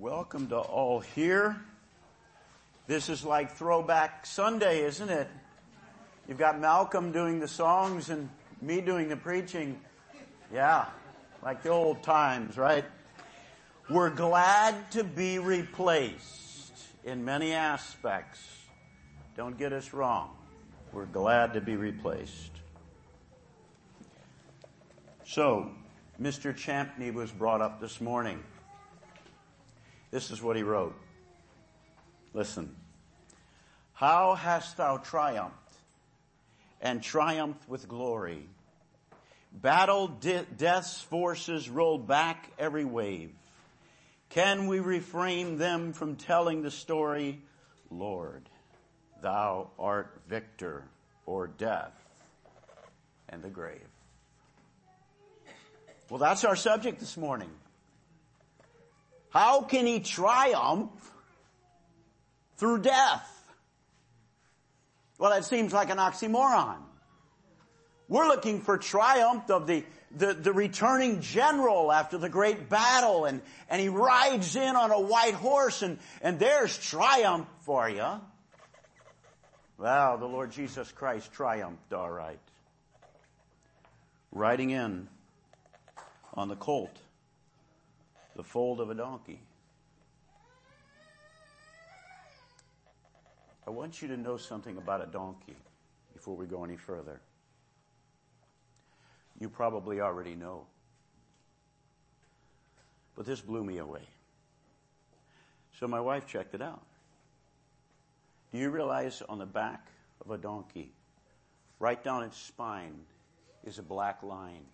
Welcome to all here. This is like throwback Sunday, isn't it? You've got Malcolm doing the songs and me doing the preaching. Yeah, like the old times, right? We're glad to be replaced in many aspects. Don't get us wrong. We're glad to be replaced. So, Mr. Champney was brought up this morning. This is what he wrote. Listen. How hast thou triumphed and triumphed with glory? Battled de- death's forces rolled back every wave. Can we refrain them from telling the story? Lord, thou art victor o'er death and the grave. Well, that's our subject this morning. How can he triumph through death? Well, that seems like an oxymoron. We're looking for triumph of the, the, the, returning general after the great battle and, and he rides in on a white horse and, and there's triumph for you. Well, the Lord Jesus Christ triumphed all right. Riding in on the colt the fold of a donkey. I want you to know something about a donkey before we go any further. You probably already know. But this blew me away. So my wife checked it out. Do you realize on the back of a donkey, right down its spine, is a black line?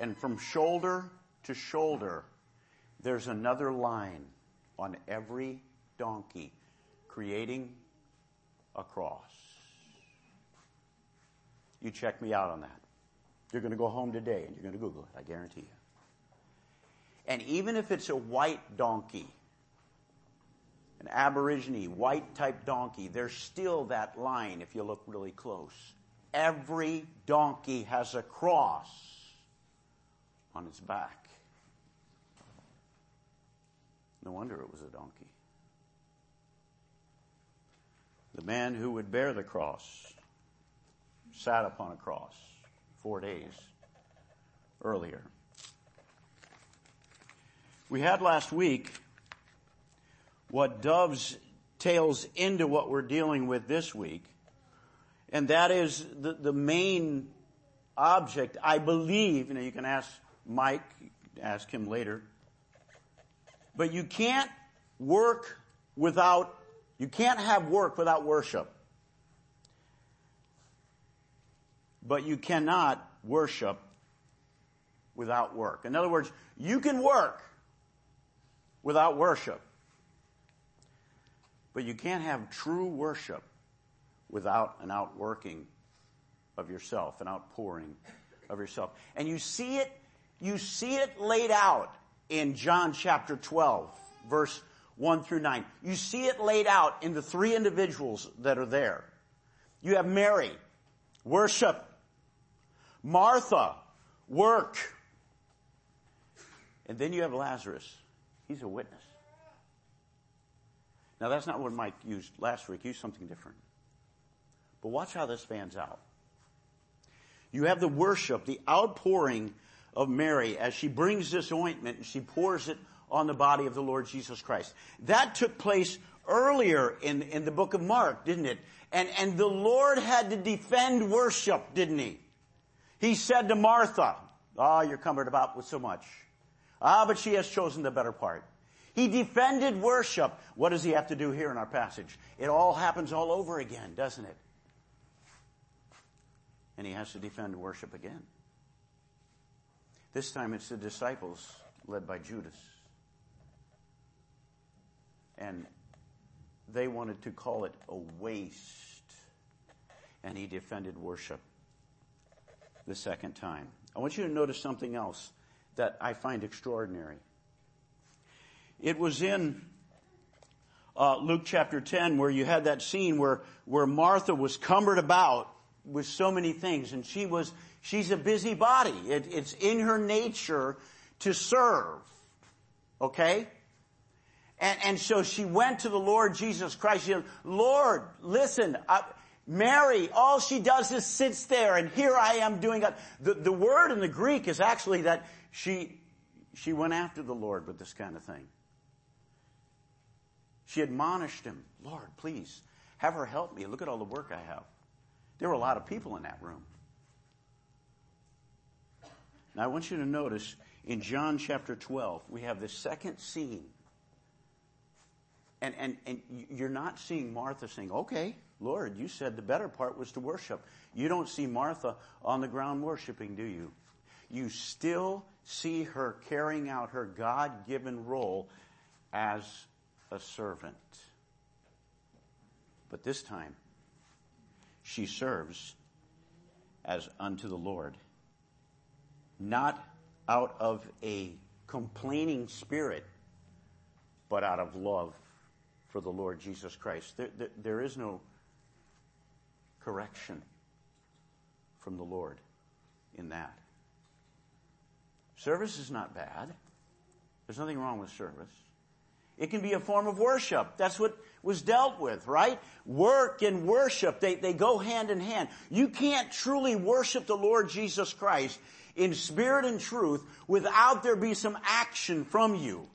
And from shoulder to shoulder, there's another line on every donkey creating a cross. You check me out on that. You're going to go home today and you're going to Google it, I guarantee you. And even if it's a white donkey, an aborigine, white type donkey, there's still that line if you look really close. Every donkey has a cross on its back. No wonder it was a donkey. The man who would bear the cross sat upon a cross four days earlier. We had last week what doves tails into what we're dealing with this week, and that is the, the main object, I believe, you know, you can ask Mike, ask him later, but you can't work without, you can't have work without worship. But you cannot worship without work. In other words, you can work without worship. But you can't have true worship without an outworking of yourself, an outpouring of yourself. And you see it, you see it laid out in John chapter 12, verse 1 through 9. You see it laid out in the three individuals that are there. You have Mary, worship. Martha, work. And then you have Lazarus. He's a witness. Now that's not what Mike used last week. He used something different. But watch how this fans out. You have the worship, the outpouring of Mary as she brings this ointment and she pours it on the body of the Lord Jesus Christ. That took place earlier in, in the book of Mark, didn't it? And, and the Lord had to defend worship, didn't he? He said to Martha, Ah, oh, you're cumbered about with so much. Ah, but she has chosen the better part. He defended worship. What does he have to do here in our passage? It all happens all over again, doesn't it? And he has to defend worship again. This time it's the disciples led by Judas. And they wanted to call it a waste. And he defended worship the second time. I want you to notice something else that I find extraordinary. It was in uh, Luke chapter 10 where you had that scene where, where Martha was cumbered about with so many things and she was She's a busybody. It, it's in her nature to serve. Okay? And, and so she went to the Lord Jesus Christ. She said, Lord, listen, Mary, all she does is sits there and here I am doing. The, the word in the Greek is actually that she, she went after the Lord with this kind of thing. She admonished him, Lord, please have her help me. Look at all the work I have. There were a lot of people in that room. Now I want you to notice in John chapter 12, we have the second scene. And, and, and you're not seeing Martha saying, okay, Lord, you said the better part was to worship. You don't see Martha on the ground worshiping, do you? You still see her carrying out her God-given role as a servant. But this time, she serves as unto the Lord. Not out of a complaining spirit, but out of love for the Lord Jesus Christ. There, there, there is no correction from the Lord in that. Service is not bad. There's nothing wrong with service. It can be a form of worship. That's what was dealt with, right? Work and worship, they, they go hand in hand. You can't truly worship the Lord Jesus Christ in spirit and truth without there be some action from you.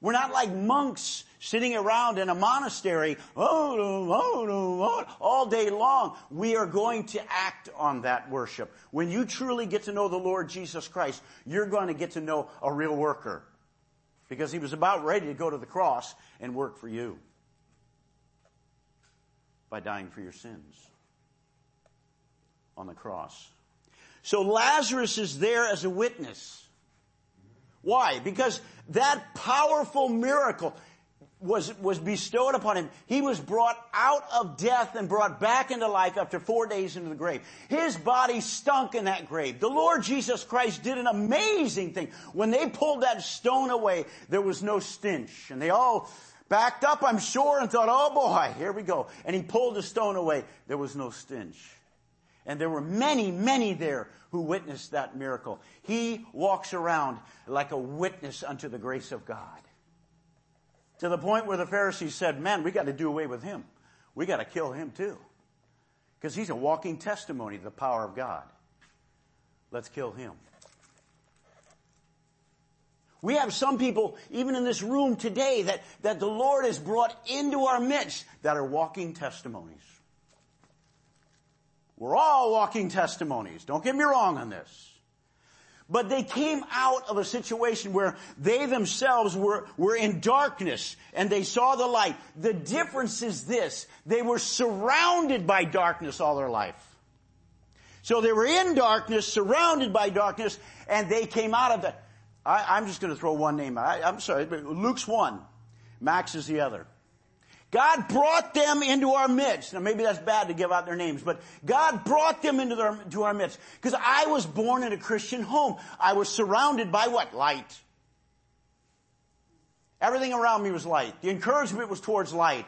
We're not like monks sitting around in a monastery oh, oh, oh, all day long. We are going to act on that worship. When you truly get to know the Lord Jesus Christ, you're going to get to know a real worker. Because he was about ready to go to the cross and work for you by dying for your sins on the cross. So Lazarus is there as a witness. Why? Because that powerful miracle was, was bestowed upon him. He was brought out of death and brought back into life after four days into the grave. His body stunk in that grave. The Lord Jesus Christ did an amazing thing. When they pulled that stone away, there was no stench. And they all backed up, I'm sure, and thought, oh boy, here we go. And he pulled the stone away. There was no stench. And there were many, many there who witnessed that miracle. He walks around like a witness unto the grace of God. To the point where the Pharisees said, man, we got to do away with him. We got to kill him too. Because he's a walking testimony to the power of God. Let's kill him. We have some people, even in this room today, that, that the Lord has brought into our midst that are walking testimonies. We're all walking testimonies. Don't get me wrong on this. But they came out of a situation where they themselves were, were in darkness and they saw the light. The difference is this. They were surrounded by darkness all their life. So they were in darkness, surrounded by darkness, and they came out of that. I, am just going to throw one name. I, I'm sorry, but Luke's one. Max is the other. God brought them into our midst. Now maybe that's bad to give out their names, but God brought them into their, to our midst. Because I was born in a Christian home. I was surrounded by what? Light. Everything around me was light. The encouragement was towards light.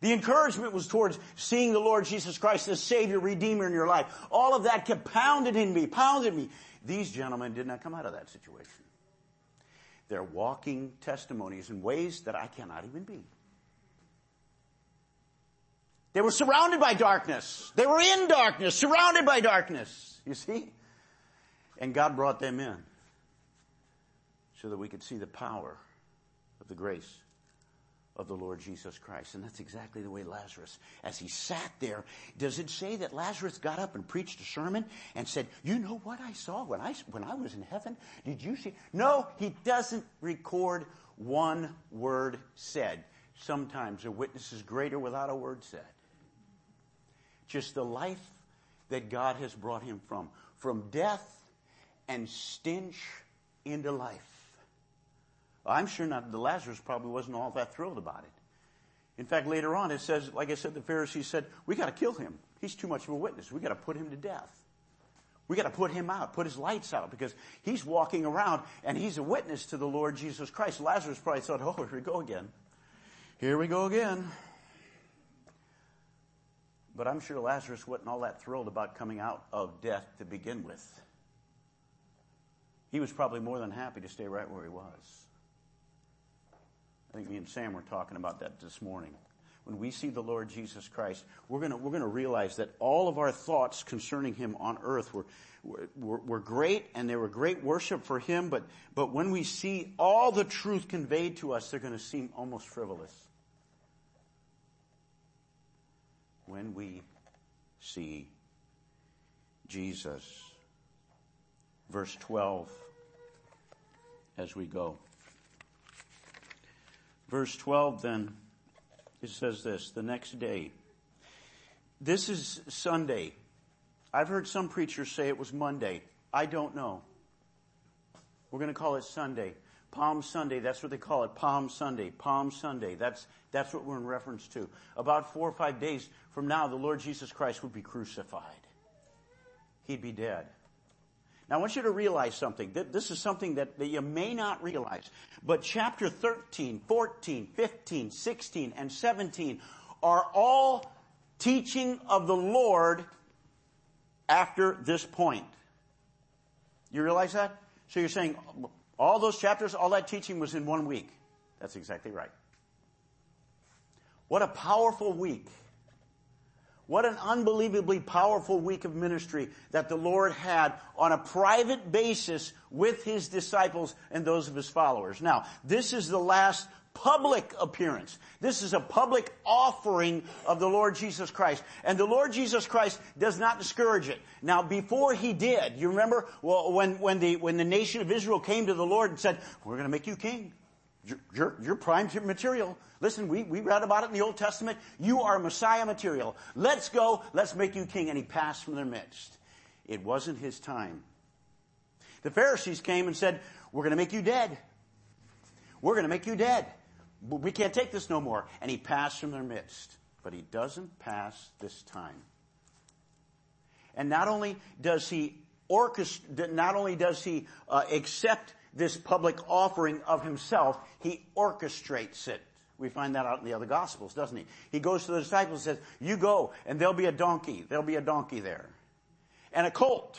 The encouragement was towards seeing the Lord Jesus Christ as Savior, Redeemer in your life. All of that kept pounded in me, pounded me. These gentlemen did not come out of that situation. They're walking testimonies in ways that I cannot even be. They were surrounded by darkness. They were in darkness, surrounded by darkness. You see? And God brought them in so that we could see the power of the grace of the Lord Jesus Christ. And that's exactly the way Lazarus, as he sat there, does it say that Lazarus got up and preached a sermon and said, you know what I saw when I, when I was in heaven? Did you see? No, he doesn't record one word said. Sometimes a witness is greater without a word said. Just the life that God has brought him from. From death and stench into life. I'm sure not, the Lazarus probably wasn't all that thrilled about it. In fact, later on it says, like I said, the Pharisees said, we gotta kill him. He's too much of a witness. We gotta put him to death. We gotta put him out, put his lights out, because he's walking around and he's a witness to the Lord Jesus Christ. Lazarus probably thought, oh, here we go again. Here we go again. But I'm sure Lazarus wasn't all that thrilled about coming out of death to begin with. He was probably more than happy to stay right where he was. I think me and Sam were talking about that this morning. When we see the Lord Jesus Christ, we're gonna, we're gonna realize that all of our thoughts concerning Him on earth were, were, were great and they were great worship for Him, but, but when we see all the truth conveyed to us, they're gonna seem almost frivolous. When we see Jesus. Verse 12 as we go. Verse 12 then, it says this, the next day. This is Sunday. I've heard some preachers say it was Monday. I don't know. We're going to call it Sunday. Palm Sunday, that's what they call it. Palm Sunday. Palm Sunday. That's, that's what we're in reference to. About four or five days from now, the Lord Jesus Christ would be crucified. He'd be dead. Now I want you to realize something. This is something that, that you may not realize. But chapter 13, 14, 15, 16, and 17 are all teaching of the Lord after this point. You realize that? So you're saying all those chapters, all that teaching was in one week. That's exactly right. What a powerful week what an unbelievably powerful week of ministry that the Lord had on a private basis with His disciples and those of His followers. Now, this is the last public appearance. This is a public offering of the Lord Jesus Christ. And the Lord Jesus Christ does not discourage it. Now, before He did, you remember well, when, when, the, when the nation of Israel came to the Lord and said, we're going to make you king. You're, you're, you're prime material. Listen, we, we read about it in the Old Testament. You are Messiah material. Let's go. Let's make you king. And he passed from their midst. It wasn't his time. The Pharisees came and said, we're going to make you dead. We're going to make you dead. We can't take this no more. And he passed from their midst. But he doesn't pass this time. And not only does he orchestrate, not only does he uh, accept this public offering of himself, he orchestrates it. We find that out in the other gospels, doesn't he? He goes to the disciples and says, you go and there'll be a donkey. There'll be a donkey there. And a colt.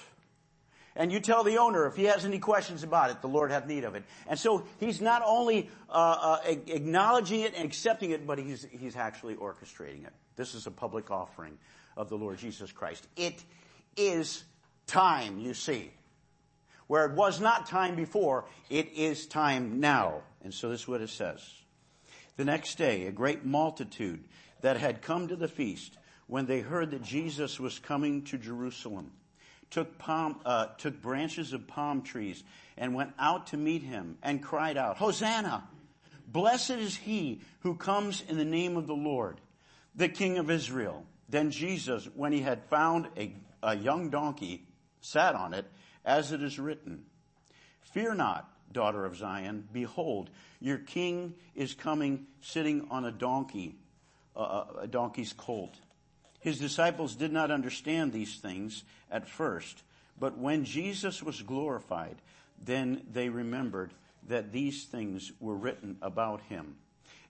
And you tell the owner if he has any questions about it, the Lord hath need of it. And so he's not only uh, uh, acknowledging it and accepting it, but he's he's actually orchestrating it. This is a public offering of the Lord Jesus Christ. It is time, you see. Where it was not time before, it is time now. And so this is what it says. The next day, a great multitude that had come to the feast, when they heard that Jesus was coming to Jerusalem, took palm, uh, took branches of palm trees and went out to meet him and cried out, Hosanna! Blessed is he who comes in the name of the Lord, the King of Israel. Then Jesus, when he had found a, a young donkey, sat on it, as it is written, Fear not, daughter of Zion, behold, your king is coming sitting on a donkey, uh, a donkey's colt. His disciples did not understand these things at first, but when Jesus was glorified, then they remembered that these things were written about him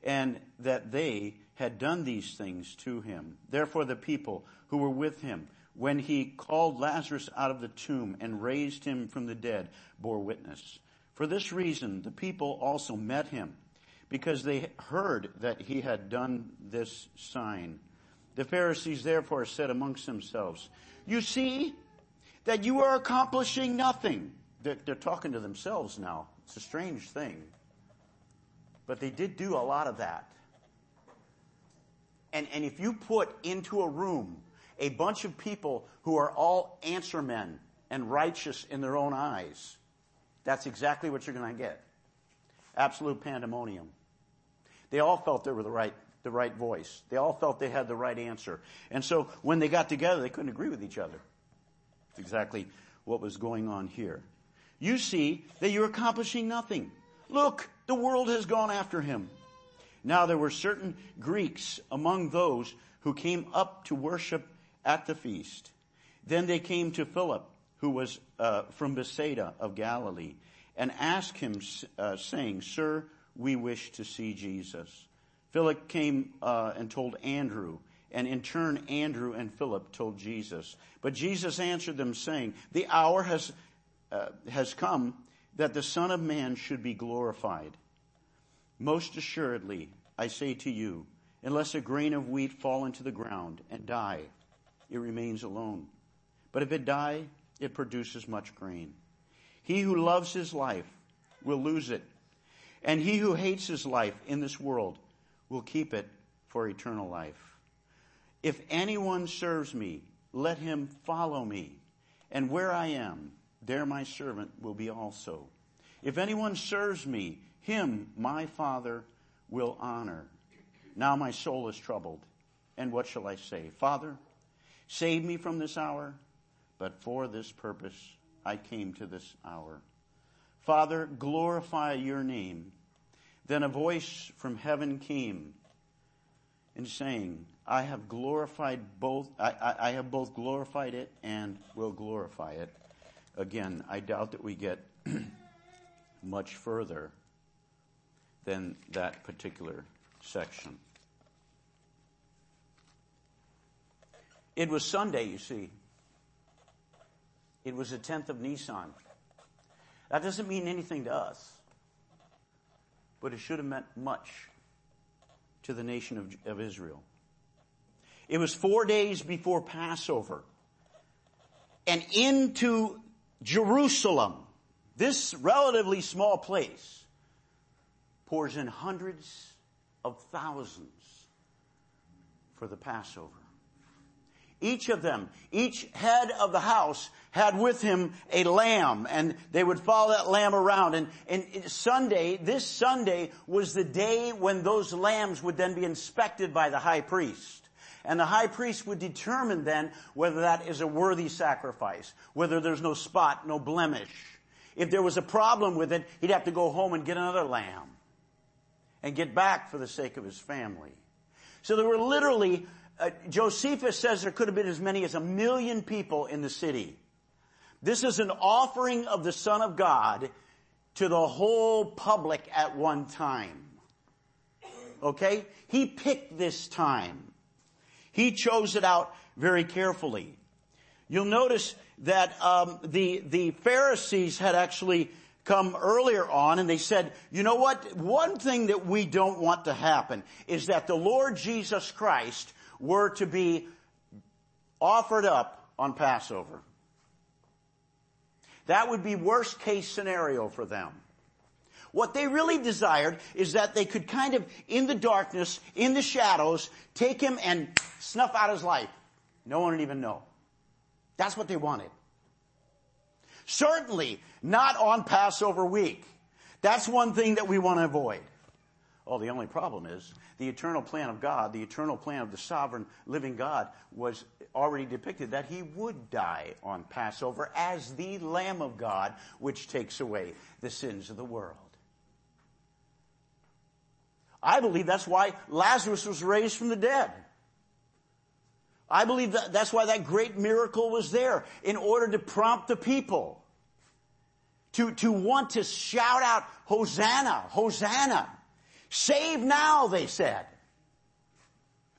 and that they had done these things to him. Therefore the people who were with him when he called Lazarus out of the tomb and raised him from the dead, bore witness. For this reason, the people also met him, because they heard that he had done this sign. The Pharisees therefore said amongst themselves, You see that you are accomplishing nothing. They're, they're talking to themselves now. It's a strange thing. But they did do a lot of that. And, and if you put into a room a bunch of people who are all answer men and righteous in their own eyes. That's exactly what you're going to get. Absolute pandemonium. They all felt they were the right, the right voice. They all felt they had the right answer. And so when they got together, they couldn't agree with each other. It's exactly what was going on here. You see that you're accomplishing nothing. Look, the world has gone after him. Now there were certain Greeks among those who came up to worship at the feast. Then they came to Philip, who was uh, from Bethsaida of Galilee, and asked him, uh, saying, Sir, we wish to see Jesus. Philip came uh, and told Andrew, and in turn Andrew and Philip told Jesus. But Jesus answered them, saying, The hour has, uh, has come that the Son of Man should be glorified. Most assuredly, I say to you, unless a grain of wheat fall into the ground and die, it remains alone. But if it die, it produces much grain. He who loves his life will lose it, and he who hates his life in this world will keep it for eternal life. If anyone serves me, let him follow me, and where I am, there my servant will be also. If anyone serves me, him my Father will honor. Now my soul is troubled. And what shall I say? Father, save me from this hour, but for this purpose I came to this hour. Father, glorify your name. Then a voice from heaven came and saying, I have glorified both, I, I, I have both glorified it and will glorify it. Again, I doubt that we get much further than that particular section. It was Sunday, you see. It was the 10th of Nisan. That doesn't mean anything to us, but it should have meant much to the nation of, of Israel. It was four days before Passover. And into Jerusalem, this relatively small place, pours in hundreds of thousands for the Passover. Each of them, each head of the house had with him a lamb and they would follow that lamb around and, and Sunday, this Sunday was the day when those lambs would then be inspected by the high priest. And the high priest would determine then whether that is a worthy sacrifice, whether there's no spot, no blemish. If there was a problem with it, he'd have to go home and get another lamb and get back for the sake of his family. So there were literally, uh, Josephus says there could have been as many as a million people in the city. This is an offering of the Son of God to the whole public at one time. Okay? He picked this time. He chose it out very carefully. You'll notice that um, the the Pharisees had actually come earlier on and they said, you know what? One thing that we don't want to happen is that the Lord Jesus Christ were to be offered up on Passover. That would be worst case scenario for them. What they really desired is that they could kind of, in the darkness, in the shadows, take him and snuff out his life. No one would even know. That's what they wanted. Certainly not on Passover week. That's one thing that we want to avoid. Oh, the only problem is the eternal plan of God, the eternal plan of the sovereign living God was already depicted that he would die on Passover as the Lamb of God which takes away the sins of the world. I believe that's why Lazarus was raised from the dead. I believe that that's why that great miracle was there in order to prompt the people to, to want to shout out, Hosanna, Hosanna. Save now, they said.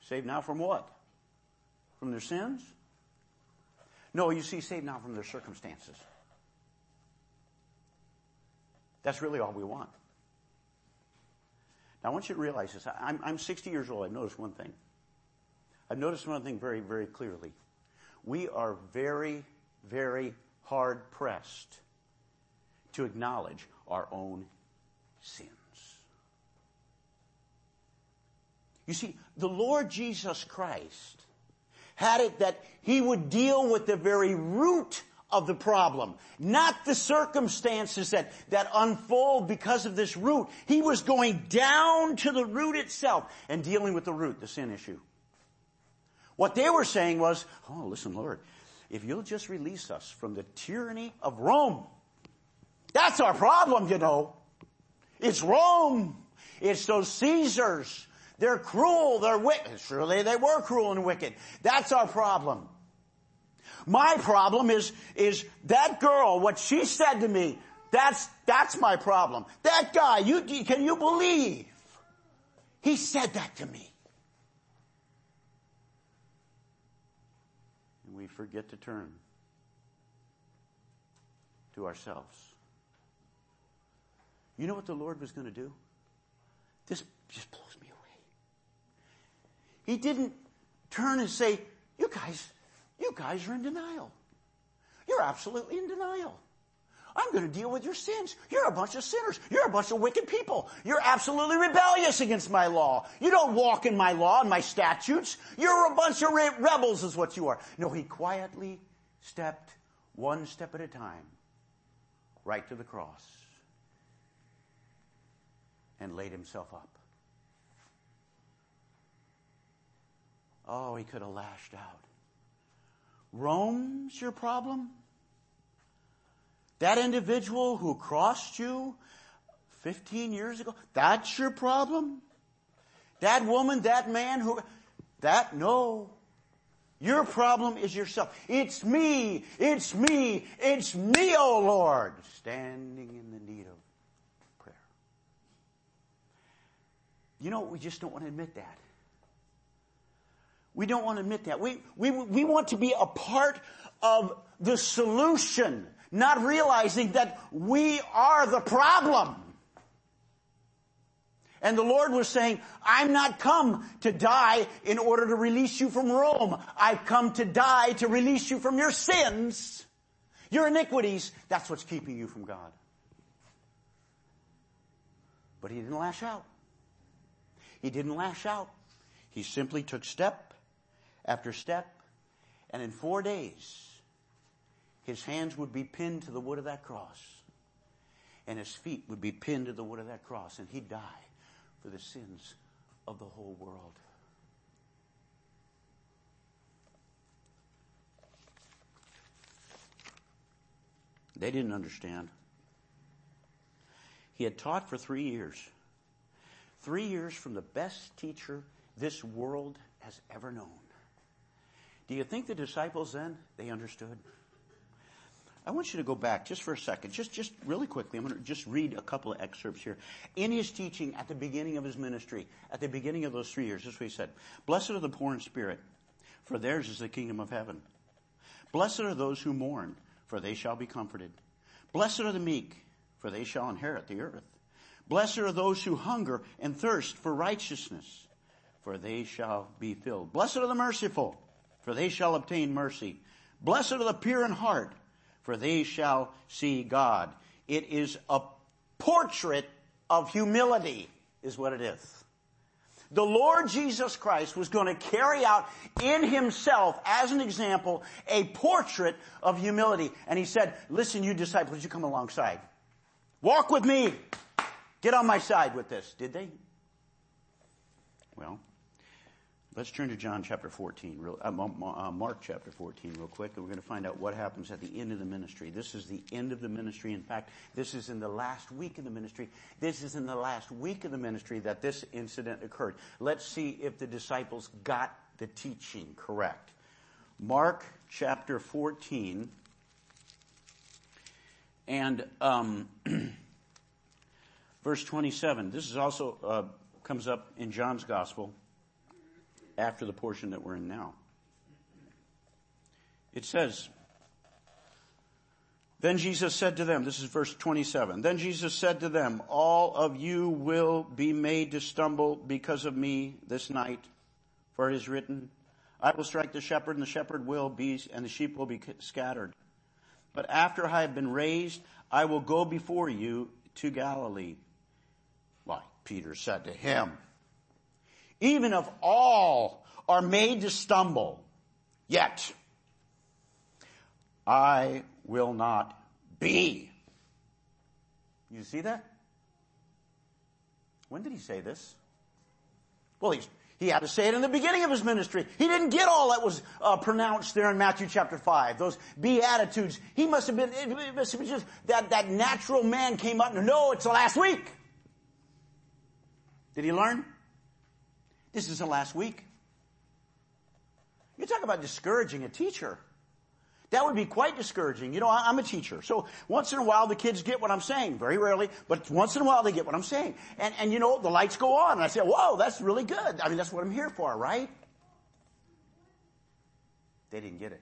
Save now from what? From their sins? No, you see, save now from their circumstances. That's really all we want. Now, I want you to realize this. I'm, I'm 60 years old. I've noticed one thing. I've noticed one thing very, very clearly. We are very, very hard pressed to acknowledge our own sins. You see, the Lord Jesus Christ had it that He would deal with the very root of the problem, not the circumstances that, that unfold because of this root. He was going down to the root itself and dealing with the root, the sin issue. What they were saying was, oh, listen, Lord, if you'll just release us from the tyranny of Rome, that's our problem, you know. It's Rome. It's those Caesars. They're cruel. They're wicked. Surely they were cruel and wicked. That's our problem. My problem is, is that girl, what she said to me, that's, that's my problem. That guy, you, can you believe? He said that to me. And we forget to turn to ourselves. You know what the Lord was going to do? This just blows me away. He didn't turn and say, you guys, you guys are in denial. You're absolutely in denial. I'm going to deal with your sins. You're a bunch of sinners. You're a bunch of wicked people. You're absolutely rebellious against my law. You don't walk in my law and my statutes. You're a bunch of re- rebels is what you are. No, he quietly stepped one step at a time right to the cross and laid himself up. Oh, he could have lashed out. Rome's your problem? That individual who crossed you 15 years ago, that's your problem? That woman, that man who, that, no. Your problem is yourself. It's me, it's me, it's me, O oh Lord, standing in the need of You know, we just don't want to admit that. We don't want to admit that. We, we, we want to be a part of the solution, not realizing that we are the problem. And the Lord was saying, I'm not come to die in order to release you from Rome. I've come to die to release you from your sins, your iniquities. That's what's keeping you from God. But he didn't lash out. He didn't lash out. He simply took step after step, and in four days, his hands would be pinned to the wood of that cross, and his feet would be pinned to the wood of that cross, and he'd die for the sins of the whole world. They didn't understand. He had taught for three years. Three years from the best teacher this world has ever known. Do you think the disciples then, they understood? I want you to go back just for a second, just, just really quickly. I'm going to just read a couple of excerpts here. In his teaching at the beginning of his ministry, at the beginning of those three years, this is what he said. Blessed are the poor in spirit, for theirs is the kingdom of heaven. Blessed are those who mourn, for they shall be comforted. Blessed are the meek, for they shall inherit the earth. Blessed are those who hunger and thirst for righteousness, for they shall be filled. Blessed are the merciful, for they shall obtain mercy. Blessed are the pure in heart, for they shall see God. It is a portrait of humility, is what it is. The Lord Jesus Christ was going to carry out in himself, as an example, a portrait of humility. And he said, listen, you disciples, you come alongside. Walk with me. Get on my side with this. Did they? Well, Let's turn to John chapter 14, real, uh, uh, Mark chapter 14 real quick, and we're going to find out what happens at the end of the ministry. This is the end of the ministry. In fact, this is in the last week of the ministry. This is in the last week of the ministry that this incident occurred. Let's see if the disciples got the teaching correct. Mark chapter 14, and um, verse 27. This is also uh, comes up in John's gospel after the portion that we're in now. It says, Then Jesus said to them, this is verse 27, Then Jesus said to them, All of you will be made to stumble because of me this night, for it is written, I will strike the shepherd and the shepherd will be, and the sheep will be scattered. But after I have been raised, I will go before you to Galilee. Peter said to him, even if all are made to stumble, yet I will not be. You see that? When did he say this? Well, he's, he had to say it in the beginning of his ministry. He didn't get all that was uh, pronounced there in Matthew chapter 5. Those beatitudes. He must have been, it must have been just that, that natural man came up no, it's the last week. Did he learn? This is the last week. You talk about discouraging a teacher. That would be quite discouraging. You know, I'm a teacher. So once in a while the kids get what I'm saying. Very rarely, but once in a while they get what I'm saying. And, and you know, the lights go on and I say, whoa, that's really good. I mean, that's what I'm here for, right? They didn't get it.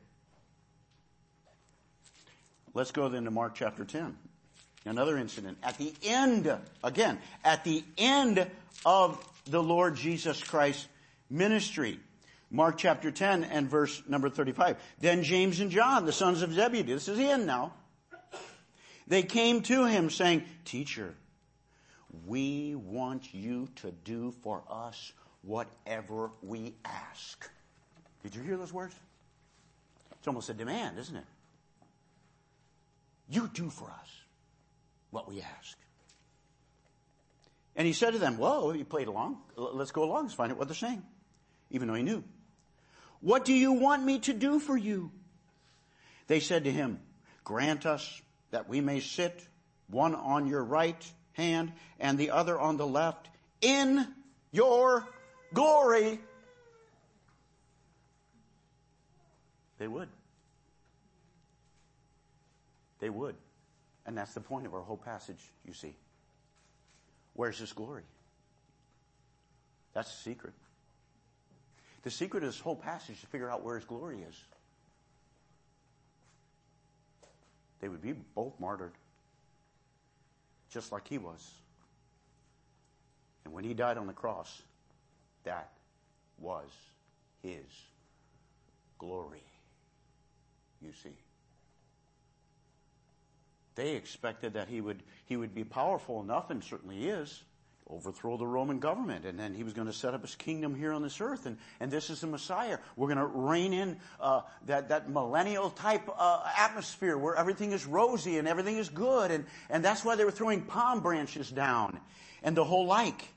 Let's go then to Mark chapter 10. Another incident. At the end, again, at the end of the Lord Jesus Christ's ministry. Mark chapter 10 and verse number 35. Then James and John, the sons of Zebedee, this is the end now. They came to him saying, Teacher, we want you to do for us whatever we ask. Did you hear those words? It's almost a demand, isn't it? You do for us what we ask. And he said to them, Whoa, you played along. Let's go along. Let's find out what they're saying. Even though he knew. What do you want me to do for you? They said to him, Grant us that we may sit, one on your right hand and the other on the left, in your glory. They would. They would. And that's the point of our whole passage, you see. Where's His glory? That's the secret. The secret of this whole passage is to figure out where His glory is. They would be both martyred, just like He was. And when He died on the cross, that was His glory, you see. They expected that he would, he would be powerful enough, and certainly is, overthrow the Roman government, and then he was going to set up his kingdom here on this earth, and, and this is the Messiah. We're going to reign in uh, that, that millennial type uh, atmosphere where everything is rosy and everything is good, and, and that's why they were throwing palm branches down and the whole like.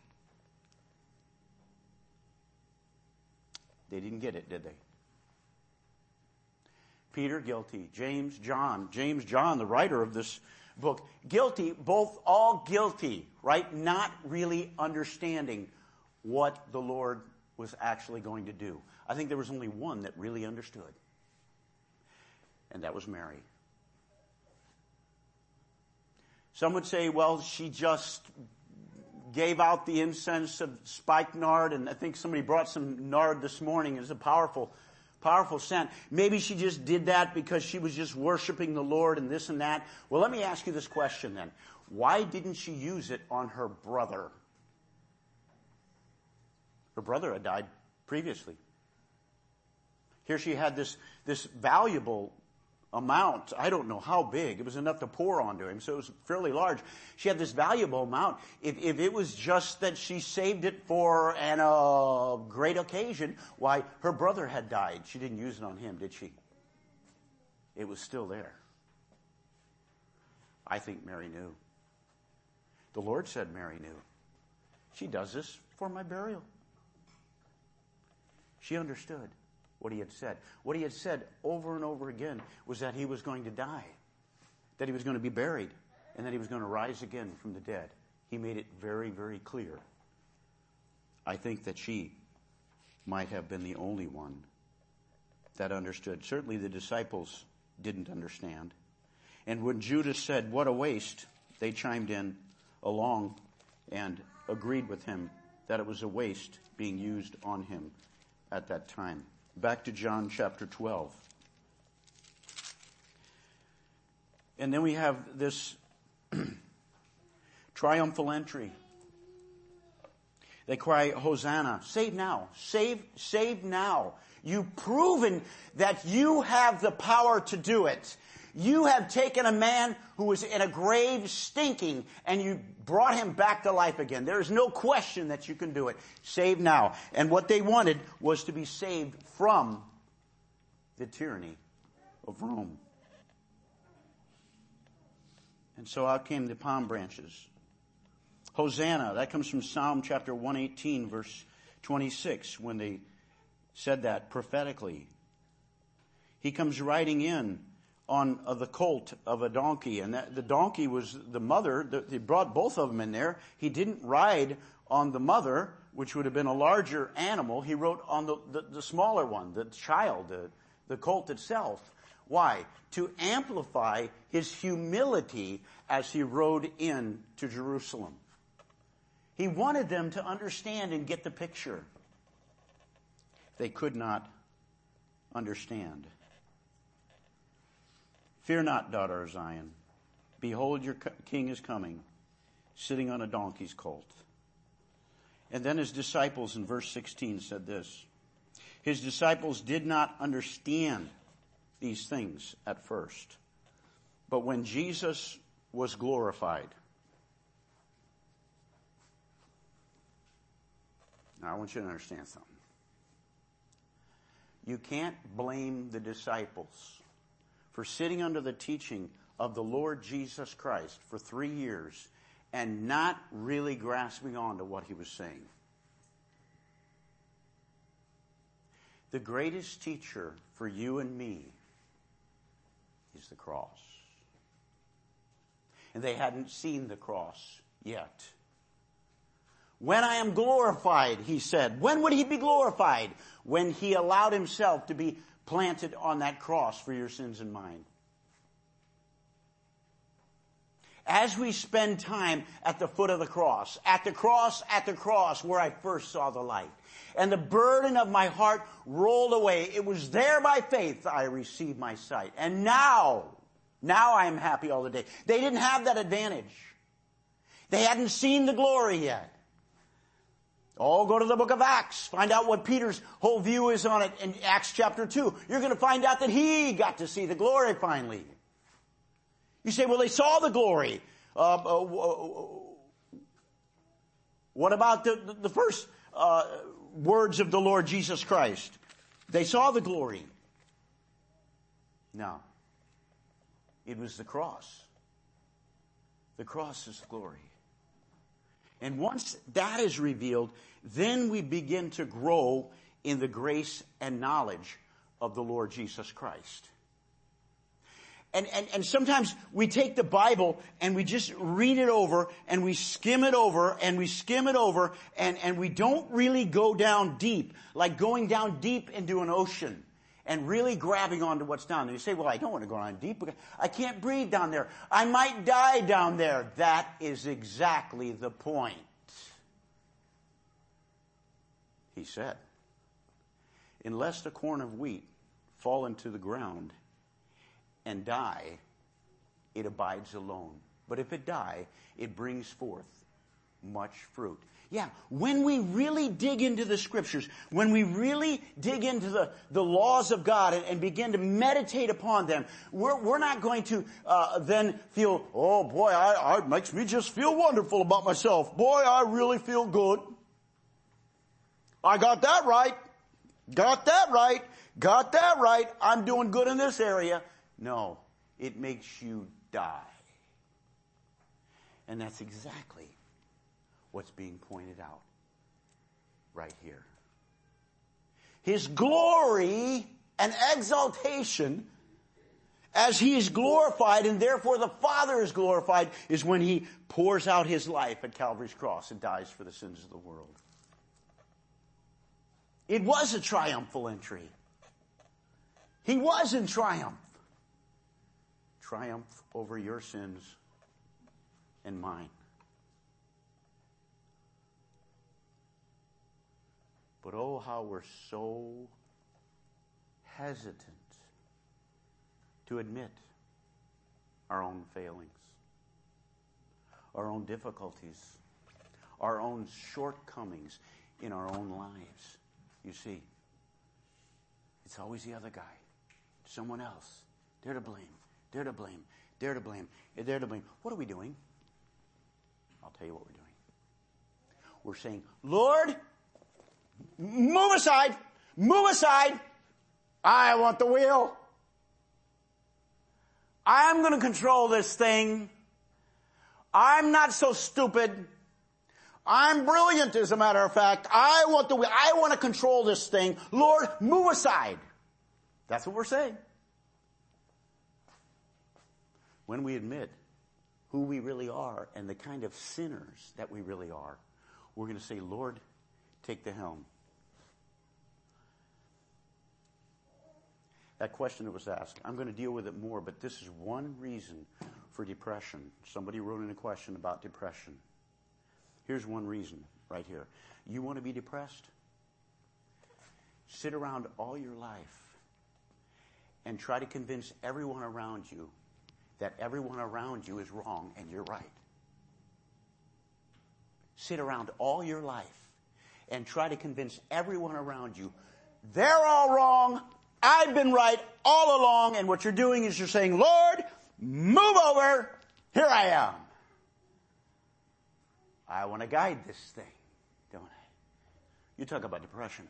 They didn't get it, did they? Peter, guilty. James, John. James, John, the writer of this book, guilty, both all guilty, right? Not really understanding what the Lord was actually going to do. I think there was only one that really understood, and that was Mary. Some would say, well, she just gave out the incense of spikenard, and I think somebody brought some nard this morning. It's a powerful powerful scent. Maybe she just did that because she was just worshiping the Lord and this and that. Well, let me ask you this question then. Why didn't she use it on her brother? Her brother had died previously. Here she had this, this valuable amount. I don't know how big. It was enough to pour onto him, so it was fairly large. She had this valuable amount. If, if it was just that she saved it for an uh, great occasion, why, her brother had died. She didn't use it on him, did she? It was still there. I think Mary knew. The Lord said Mary knew. She does this for my burial. She understood what he had said. What he had said over and over again was that he was going to die, that he was going to be buried, and that he was going to rise again from the dead. He made it very, very clear. I think that she might have been the only one that understood. Certainly the disciples didn't understand. And when Judas said, What a waste, they chimed in along and agreed with him that it was a waste being used on him at that time. Back to John chapter 12. And then we have this triumphal entry. They cry, Hosanna, save now, save, save now. You've proven that you have the power to do it. You have taken a man who was in a grave stinking and you brought him back to life again. There is no question that you can do it. Save now. And what they wanted was to be saved from the tyranny of Rome. And so out came the palm branches. Hosanna, that comes from Psalm chapter 118 verse 26 when they said that prophetically. He comes riding in on uh, the colt of a donkey, and that, the donkey was the mother. The, they brought both of them in there. He didn't ride on the mother, which would have been a larger animal. He rode on the, the, the smaller one, the child, the, the colt itself. Why? To amplify his humility as he rode in to Jerusalem. He wanted them to understand and get the picture. They could not understand. Fear not, daughter of Zion. Behold, your king is coming, sitting on a donkey's colt. And then his disciples in verse 16 said this. His disciples did not understand these things at first. But when Jesus was glorified, now I want you to understand something. You can't blame the disciples for sitting under the teaching of the Lord Jesus Christ for three years and not really grasping on to what he was saying. The greatest teacher for you and me is the cross. And they hadn't seen the cross yet. When I am glorified, he said. When would he be glorified? When he allowed himself to be planted on that cross for your sins and mine. As we spend time at the foot of the cross, at the cross, at the cross where I first saw the light, and the burden of my heart rolled away. It was there by faith I received my sight. And now, now I am happy all the day. They didn't have that advantage. They hadn't seen the glory yet. Oh, go to the book of Acts. Find out what Peter's whole view is on it in Acts chapter 2. You're going to find out that he got to see the glory finally. You say, well, they saw the glory. Uh, uh, what about the, the, the first uh, words of the Lord Jesus Christ? They saw the glory. No. It was the cross. The cross is glory. And once that is revealed, then we begin to grow in the grace and knowledge of the Lord Jesus Christ. And, and, and sometimes we take the Bible and we just read it over and we skim it over and we skim it over and, and we don't really go down deep, like going down deep into an ocean and really grabbing onto what's down there. You say, well, I don't want to go down deep I can't breathe down there. I might die down there. That is exactly the point. He said, unless the corn of wheat fall into the ground and die, it abides alone. But if it die, it brings forth much fruit. Yeah, when we really dig into the scriptures, when we really dig into the, the laws of God and, and begin to meditate upon them, we're, we're not going to uh, then feel, oh boy, I, I, makes me just feel wonderful about myself. Boy, I really feel good. I got that right. Got that right. Got that right. I'm doing good in this area. No, it makes you die. And that's exactly what's being pointed out right here. His glory and exaltation as he is glorified and therefore the Father is glorified is when he pours out his life at Calvary's cross and dies for the sins of the world. It was a triumphal entry. He was in triumph. Triumph over your sins and mine. But oh, how we're so hesitant to admit our own failings, our own difficulties, our own shortcomings in our own lives. You see, it's always the other guy, someone else. They're to blame. They're to blame. They're to blame. They're to blame. What are we doing? I'll tell you what we're doing. We're saying, Lord, Move aside. Move aside. I want the wheel. I'm going to control this thing. I'm not so stupid. I'm brilliant as a matter of fact. I want the wheel. I want to control this thing. Lord, move aside. That's what we're saying. When we admit who we really are and the kind of sinners that we really are, we're going to say, Lord, take the helm. that question that was asked. I'm going to deal with it more, but this is one reason for depression. Somebody wrote in a question about depression. Here's one reason right here. You want to be depressed? Sit around all your life and try to convince everyone around you that everyone around you is wrong and you're right. Sit around all your life and try to convince everyone around you they're all wrong, I've been right all along, and what you're doing is you're saying, Lord, move over, here I am. I want to guide this thing, don't I? You talk about depression.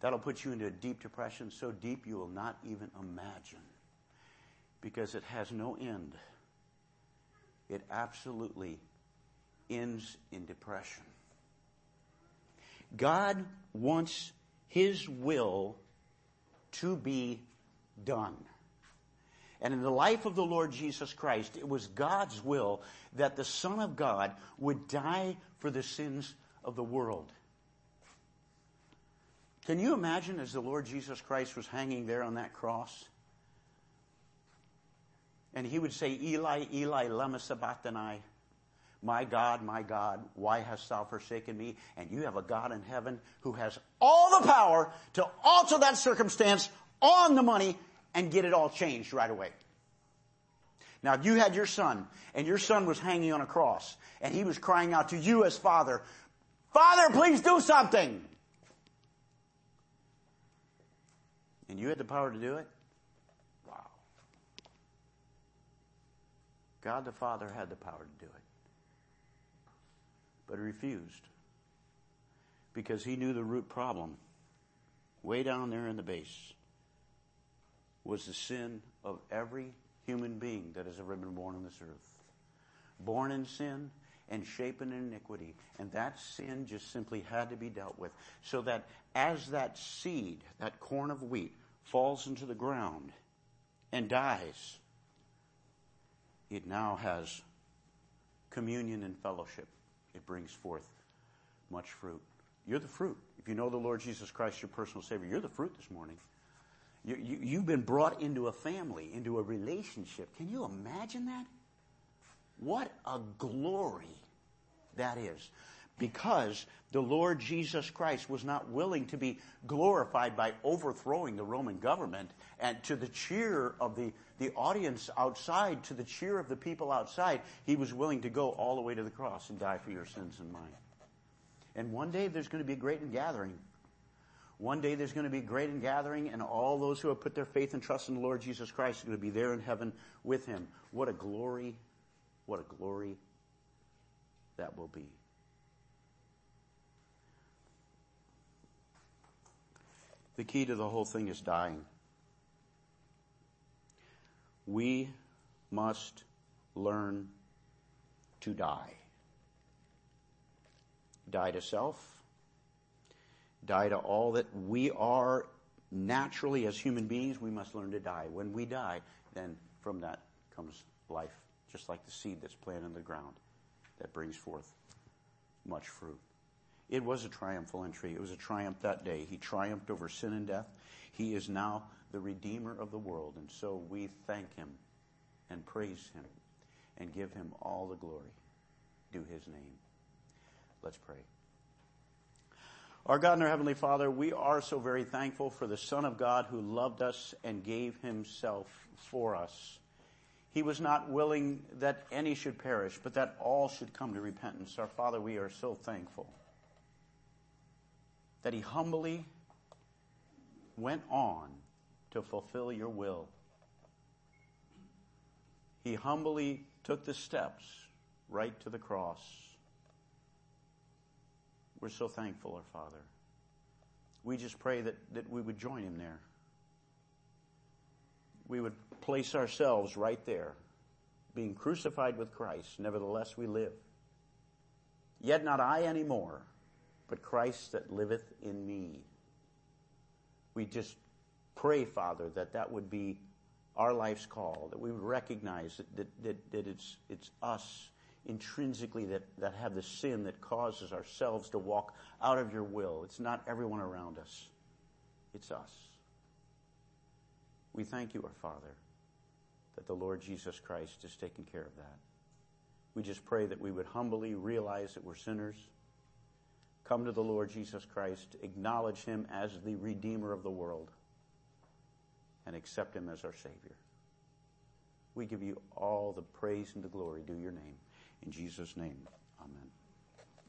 That'll put you into a deep depression, so deep you will not even imagine. Because it has no end. It absolutely ends in depression. God wants His will to be done. And in the life of the Lord Jesus Christ, it was God's will that the Son of God would die for the sins of the world. Can you imagine as the Lord Jesus Christ was hanging there on that cross? And he would say, Eli, Eli, lema sabachthani. My God, my God, why hast thou forsaken me? And you have a God in heaven who has all the power to alter that circumstance on the money and get it all changed right away. Now, if you had your son, and your son was hanging on a cross, and he was crying out to you as father, Father, please do something! And you had the power to do it? Wow. God the Father had the power to do it. But he refused. Because he knew the root problem, way down there in the base, was the sin of every human being that has ever been born on this earth. Born in sin and shapen in iniquity. And that sin just simply had to be dealt with. So that as that seed, that corn of wheat, falls into the ground and dies, it now has communion and fellowship. It brings forth much fruit. You're the fruit. If you know the Lord Jesus Christ, your personal Savior, you're the fruit this morning. You, you, you've been brought into a family, into a relationship. Can you imagine that? What a glory that is. Because the Lord Jesus Christ was not willing to be glorified by overthrowing the Roman government and to the cheer of the, the audience outside, to the cheer of the people outside, he was willing to go all the way to the cross and die for your sins and mine. And one day there's going to be a great gathering one day there's going to be a great and gathering, and all those who have put their faith and trust in the Lord Jesus Christ are going to be there in heaven with him. What a glory, what a glory that will be. The key to the whole thing is dying. We must learn to die. Die to self die to all that we are naturally as human beings, we must learn to die. When we die, then from that comes life, just like the seed that's planted in the ground that brings forth much fruit. It was a triumphal entry. It was a triumph that day. He triumphed over sin and death. He is now the Redeemer of the world. And so we thank him and praise him and give him all the glory. Due his name. Let's pray. Our God and our Heavenly Father, we are so very thankful for the Son of God who loved us and gave himself for us. He was not willing that any should perish, but that all should come to repentance. Our Father, we are so thankful that he humbly went on to fulfill your will. He humbly took the steps right to the cross we're so thankful, our Father. We just pray that, that we would join him there. We would place ourselves right there, being crucified with Christ. Nevertheless, we live. Yet not I anymore, but Christ that liveth in me. We just pray, Father, that that would be our life's call, that we would recognize that, that, that, that it's, it's us intrinsically that, that have the sin that causes ourselves to walk out of your will. It's not everyone around us. It's us. We thank you, our Father, that the Lord Jesus Christ is taking care of that. We just pray that we would humbly realize that we're sinners, come to the Lord Jesus Christ, acknowledge Him as the Redeemer of the world, and accept Him as our Savior. We give you all the praise and the glory. Due your name. In Jesus' name.